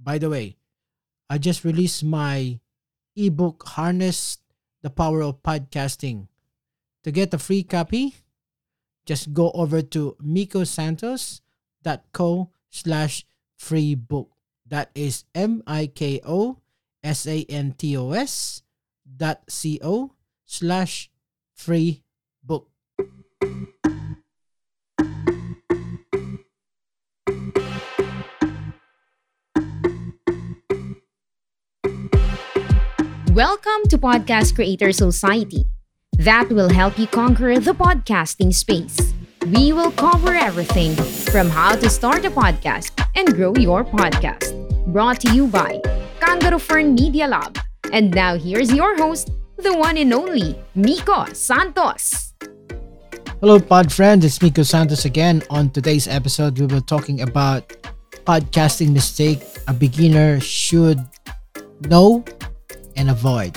By the way, I just released my ebook Harness the Power of Podcasting. To get a free copy, just go over to mikosantos.co slash free book. That is M-I-K-O S-A-N-T-O-S dot C-O slash free Welcome to Podcast Creator Society. That will help you conquer the podcasting space. We will cover everything from how to start a podcast and grow your podcast. Brought to you by Kangaroo Firm Media Lab. And now here's your host, the one and only Miko Santos. Hello, pod friends. It's Miko Santos again. On today's episode, we will be talking about podcasting mistake a beginner should know and avoid.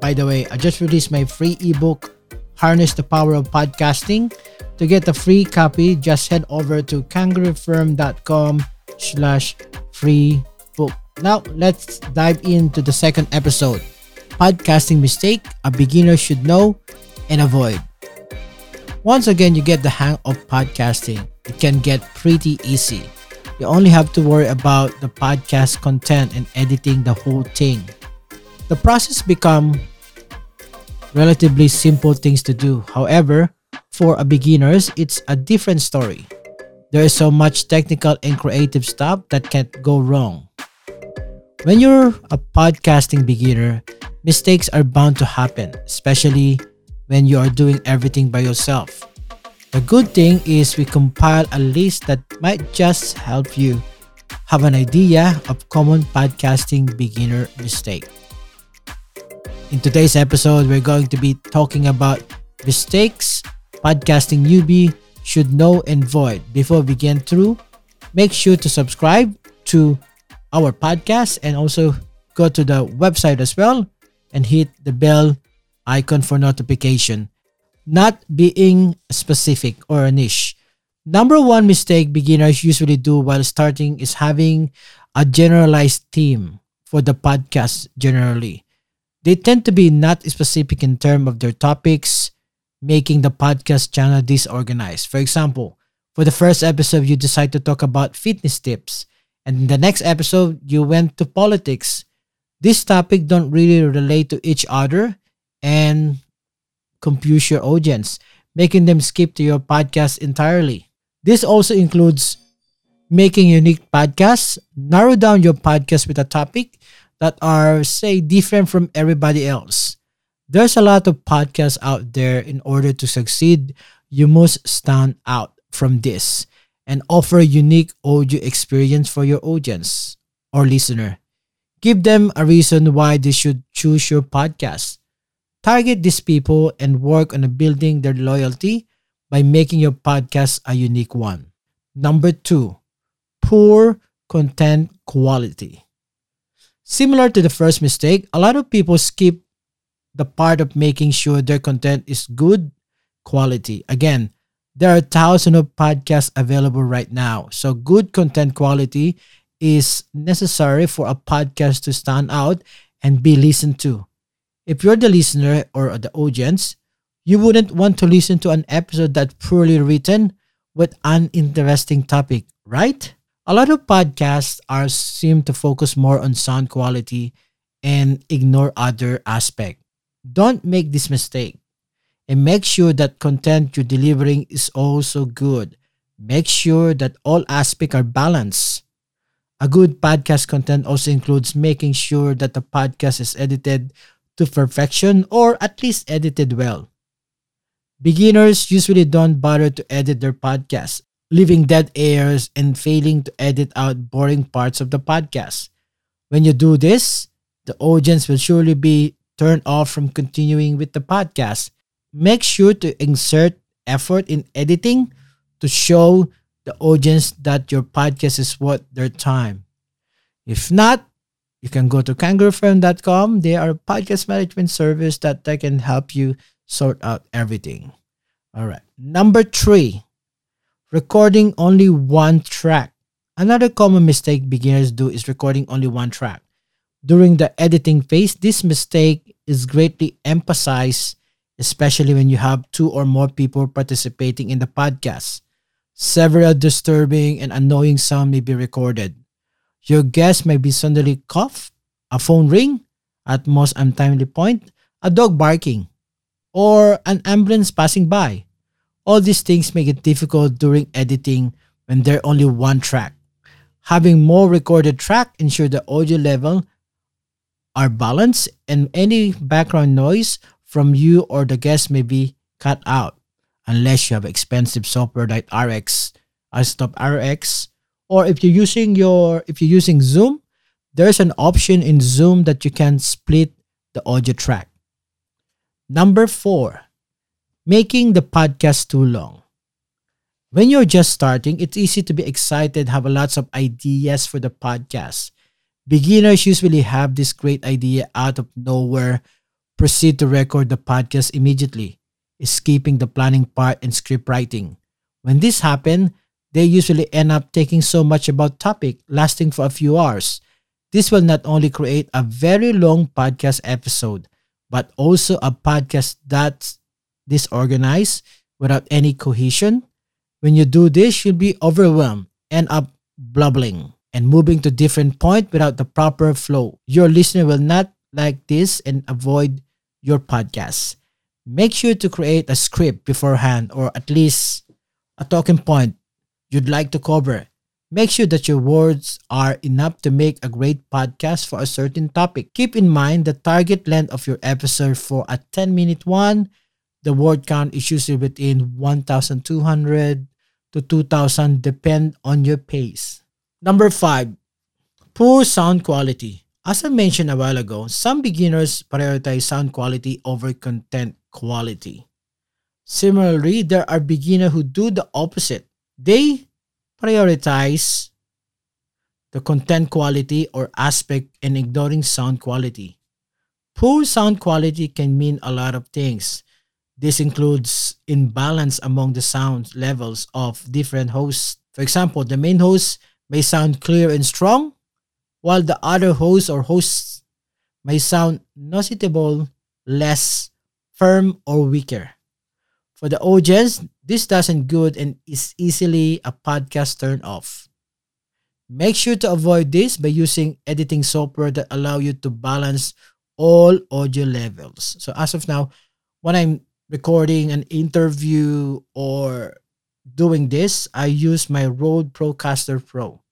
By the way, I just released my free ebook, Harness the Power of Podcasting. To get a free copy, just head over to kangaroofirm.com slash free book. Now, let's dive into the second episode. Podcasting mistake a beginner should know and avoid. Once again, you get the hang of podcasting. It can get pretty easy. You only have to worry about the podcast content and editing the whole thing the process become relatively simple things to do. However, for a beginners, it's a different story. There is so much technical and creative stuff that can't go wrong. When you're a podcasting beginner, mistakes are bound to happen, especially when you are doing everything by yourself. The good thing is we compile a list that might just help you have an idea of common podcasting beginner mistakes. In today's episode, we're going to be talking about mistakes podcasting newbie should know and avoid. Before we get through, make sure to subscribe to our podcast and also go to the website as well and hit the bell icon for notification. Not being specific or a niche. Number one mistake beginners usually do while starting is having a generalized theme for the podcast generally. They tend to be not specific in terms of their topics, making the podcast channel disorganized. For example, for the first episode, you decide to talk about fitness tips, and in the next episode, you went to politics. This topic don't really relate to each other and confuse your audience, making them skip to your podcast entirely. This also includes making unique podcasts, narrow down your podcast with a topic, that are, say, different from everybody else. There's a lot of podcasts out there. In order to succeed, you must stand out from this and offer a unique audio experience for your audience or listener. Give them a reason why they should choose your podcast. Target these people and work on building their loyalty by making your podcast a unique one. Number two, poor content quality. Similar to the first mistake, a lot of people skip the part of making sure their content is good quality. Again, there are thousands of podcasts available right now. So good content quality is necessary for a podcast to stand out and be listened to. If you're the listener or the audience, you wouldn't want to listen to an episode that's poorly written with an uninteresting topic, right? A lot of podcasts are seem to focus more on sound quality and ignore other aspect. Don't make this mistake. And make sure that content you're delivering is also good. Make sure that all aspects are balanced. A good podcast content also includes making sure that the podcast is edited to perfection or at least edited well. Beginners usually don't bother to edit their podcast leaving dead airs, and failing to edit out boring parts of the podcast. When you do this, the audience will surely be turned off from continuing with the podcast. Make sure to insert effort in editing to show the audience that your podcast is worth their time. If not, you can go to kangaroofirm.com. They are a podcast management service that they can help you sort out everything. All right. Number three, recording only one track. Another common mistake beginners do is recording only one track. During the editing phase, this mistake is greatly emphasized, especially when you have two or more people participating in the podcast. Several disturbing and annoying sounds may be recorded. Your guest may be suddenly cough, a phone ring, at most untimely point, a dog barking, or an ambulance passing by. All these things make it difficult during editing when there only one track. Having more recorded track ensure the audio level are balanced and any background noise from you or the guest may be cut out unless you have expensive software like RX, iZotope RX, or if you're using your if you're using Zoom, there's an option in Zoom that you can split the audio track. Number 4 Making the podcast too long. When you're just starting, it's easy to be excited, have lots of ideas for the podcast. Beginners usually have this great idea out of nowhere, proceed to record the podcast immediately, skipping the planning part and script writing. When this happens, they usually end up taking so much about topic, lasting for a few hours. This will not only create a very long podcast episode, but also a podcast that's disorganized, without any cohesion. When you do this, you'll be overwhelmed, end up blubbling and moving to different point without the proper flow. Your listener will not like this and avoid your podcast. Make sure to create a script beforehand or at least a talking point you'd like to cover. Make sure that your words are enough to make a great podcast for a certain topic. Keep in mind the target length of your episode for a 10 minute one the word count is usually within 1,200 to 2,000 depend on your pace. Number 5. Poor sound quality. As I mentioned a while ago, some beginners prioritize sound quality over content quality. Similarly, there are beginners who do the opposite. They prioritize the content quality or aspect and ignoring sound quality. Poor sound quality can mean a lot of things. This includes imbalance among the sound levels of different hosts. For example, the main host may sound clear and strong, while the other host or hosts may sound noticeable less firm or weaker. For the audience, this doesn't good and is easily a podcast turn off. Make sure to avoid this by using editing software that allow you to balance all audio levels. So as of now, when I'm recording an interview or doing this, I use my Rode Procaster Pro.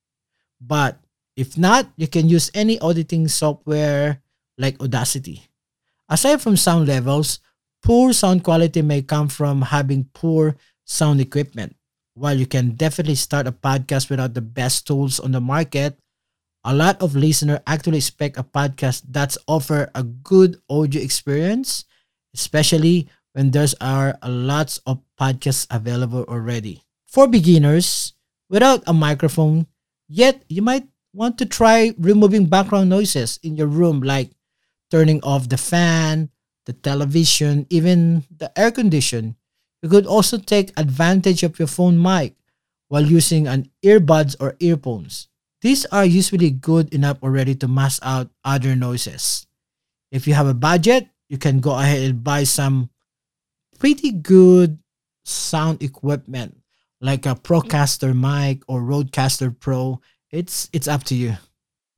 But if not, you can use any auditing software like Audacity. Aside from sound levels, poor sound quality may come from having poor sound equipment. While you can definitely start a podcast without the best tools on the market, a lot of listeners actually expect a podcast that's offer a good audio experience, especially when there's are lots of podcasts available already. For beginners, without a microphone, yet you might want to try removing background noises in your room like turning off the fan, the television, even the air condition. You could also take advantage of your phone mic while using an earbuds or earphones. These are usually good enough already to mask out other noises. If you have a budget, you can go ahead and buy some pretty good sound equipment like a Procaster mic or Rodecaster Pro. It's it's up to you.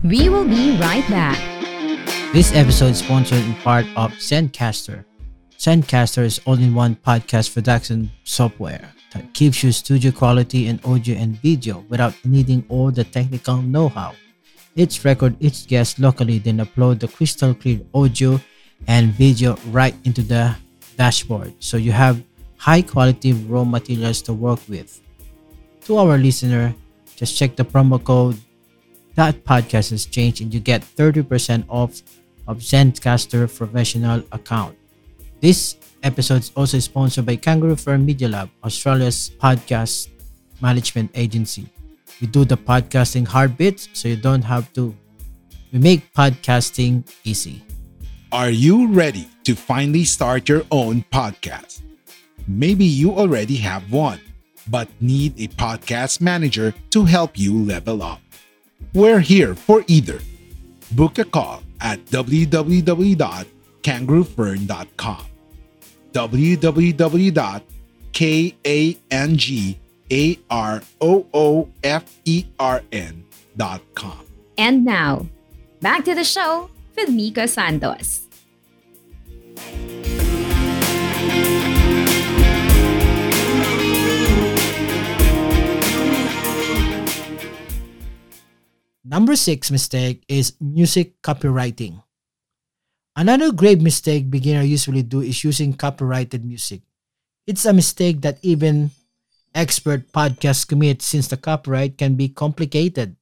We will be right back. This episode is sponsored in part of Zencastr. Zencastr is all-in-one podcast production software that gives you studio quality in audio and video without needing all the technical know-how. It's record each guest locally, then upload the crystal clear audio and video right into the dashboard so you have high quality raw materials to work with. to our listener, just check the promo code that podcast has changed and you get 30% off of Zencastr professional account. This episode is also sponsored by Kangaroo Firm Media Lab, Australia's podcast management agency. We do the podcasting hard bits so you don't have to. We make podcasting easy. Are you ready to finally start your own podcast? Maybe you already have one, but need a podcast manager to help you level up. We're here for either. Book a call at www.kangaroofirm.com. www.kangaroofirm.com. And now, back to the show with Miko Santos. Number six mistake is music copywriting. Another grave mistake beginner usually do is using copyrighted music. It's a mistake that even expert podcasts commit since the copyright can be complicated.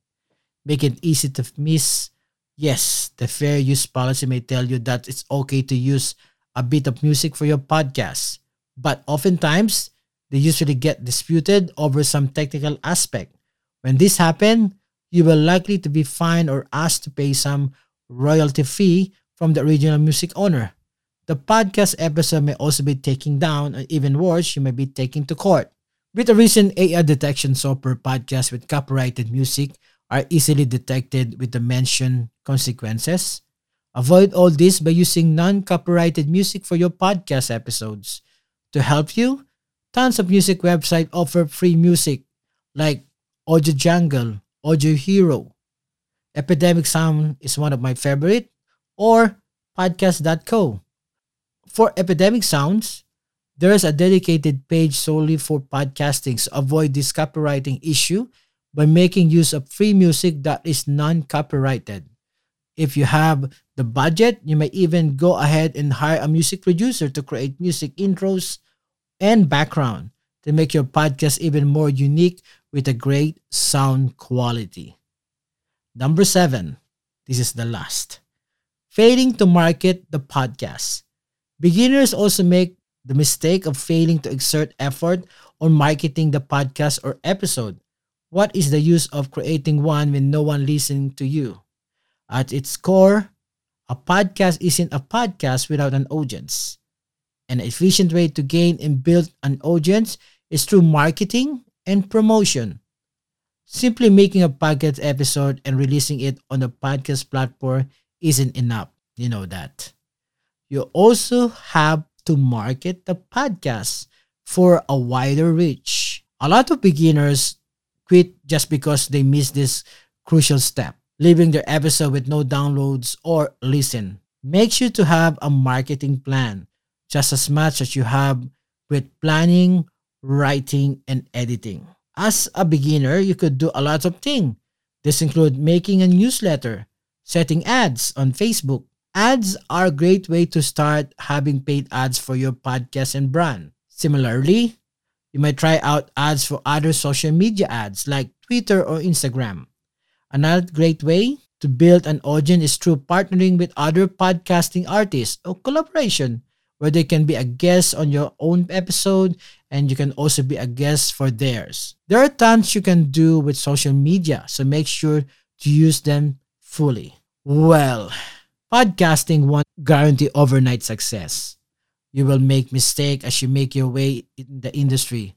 Make it easy to miss. Yes, the fair use policy may tell you that it's okay to use a bit of music for your podcast, but oftentimes they usually get disputed over some technical aspect. When this happens, you will likely to be fined or asked to pay some royalty fee from the original music owner. The podcast episode may also be taken down, and even worse, you may be taken to court. With the recent AI detection software, podcasts with copyrighted music are easily detected with the mentioned consequences. Avoid all this by using non copyrighted music for your podcast episodes. To help you, tons of music websites offer free music like Audio Jungle, Audio Hero. Epidemic Sound is one of my favorite, or podcast.co. For Epidemic Sounds, there is a dedicated page solely for podcasting, so avoid this copywriting issue by making use of free music that is non-copyrighted. If you have the budget, you may even go ahead and hire a music producer to create music intros and background to make your podcast even more unique with a great sound quality. Number seven, this is the last. Failing to market the podcast. Beginners also make the mistake of failing to exert effort on marketing the podcast or episode. What is the use of creating one when no one listening to you? At its core, a podcast isn't a podcast without an audience. An efficient way to gain and build an audience is through marketing and promotion. Simply making a podcast episode and releasing it on a podcast platform isn't enough. You know that. You also have to market the podcast for a wider reach. A lot of beginners quit just because they miss this crucial step, leaving their episode with no downloads or listen. Make sure to have a marketing plan just as much as you have with planning, writing, and editing. As a beginner, you could do a lot of things. This include making a newsletter, setting ads on Facebook. Ads are a great way to start having paid ads for your podcast and brand. Similarly, you might try out ads for other social media ads like Twitter or Instagram. Another great way to build an audience is through partnering with other podcasting artists or collaboration where they can be a guest on your own episode and you can also be a guest for theirs. There are tons you can do with social media, so make sure to use them fully. Well, podcasting won't guarantee overnight success. You will make mistake as you make your way in the industry.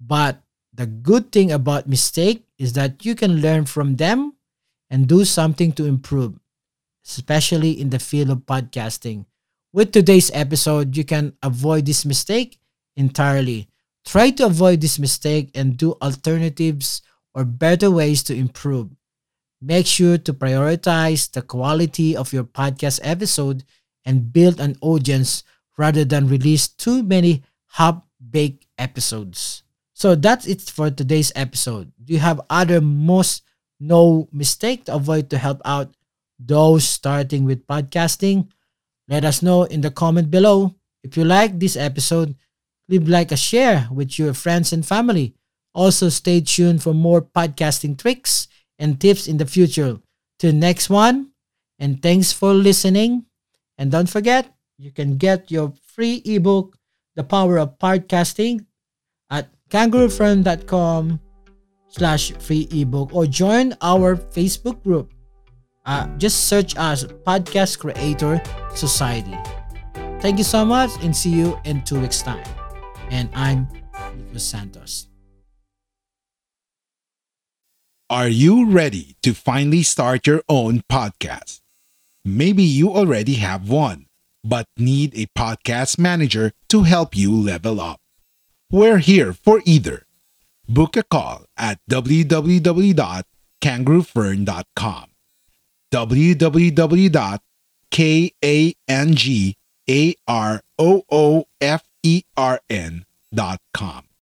But the good thing about mistake is that you can learn from them and do something to improve, especially in the field of podcasting with today's episode, you can avoid this mistake entirely. Try to avoid this mistake and do alternatives or better ways to improve. Make sure to prioritize the quality of your podcast episode and build an audience rather than release too many half-baked episodes. So that's it for today's episode. Do you have other most no mistake to avoid to help out those starting with podcasting? Let us know in the comment below. If you like this episode, leave like a share with your friends and family Also, stay tuned for more podcasting tricks and tips in the future. Till next one, and thanks for listening. And don't forget, you can get your free ebook, The Power of Podcasting, at kangaroofirm.com slash free ebook or join our Facebook group. Uh, just search us Podcast Creator Society. Thank you so much and see you in two weeks' time. And I'm Miko Santos. Are you ready to finally start your own podcast? Maybe you already have one, but need a podcast manager to help you level up. We're here for either. Book a call at www.kangaroofirm.com. www.kangaroofirm.com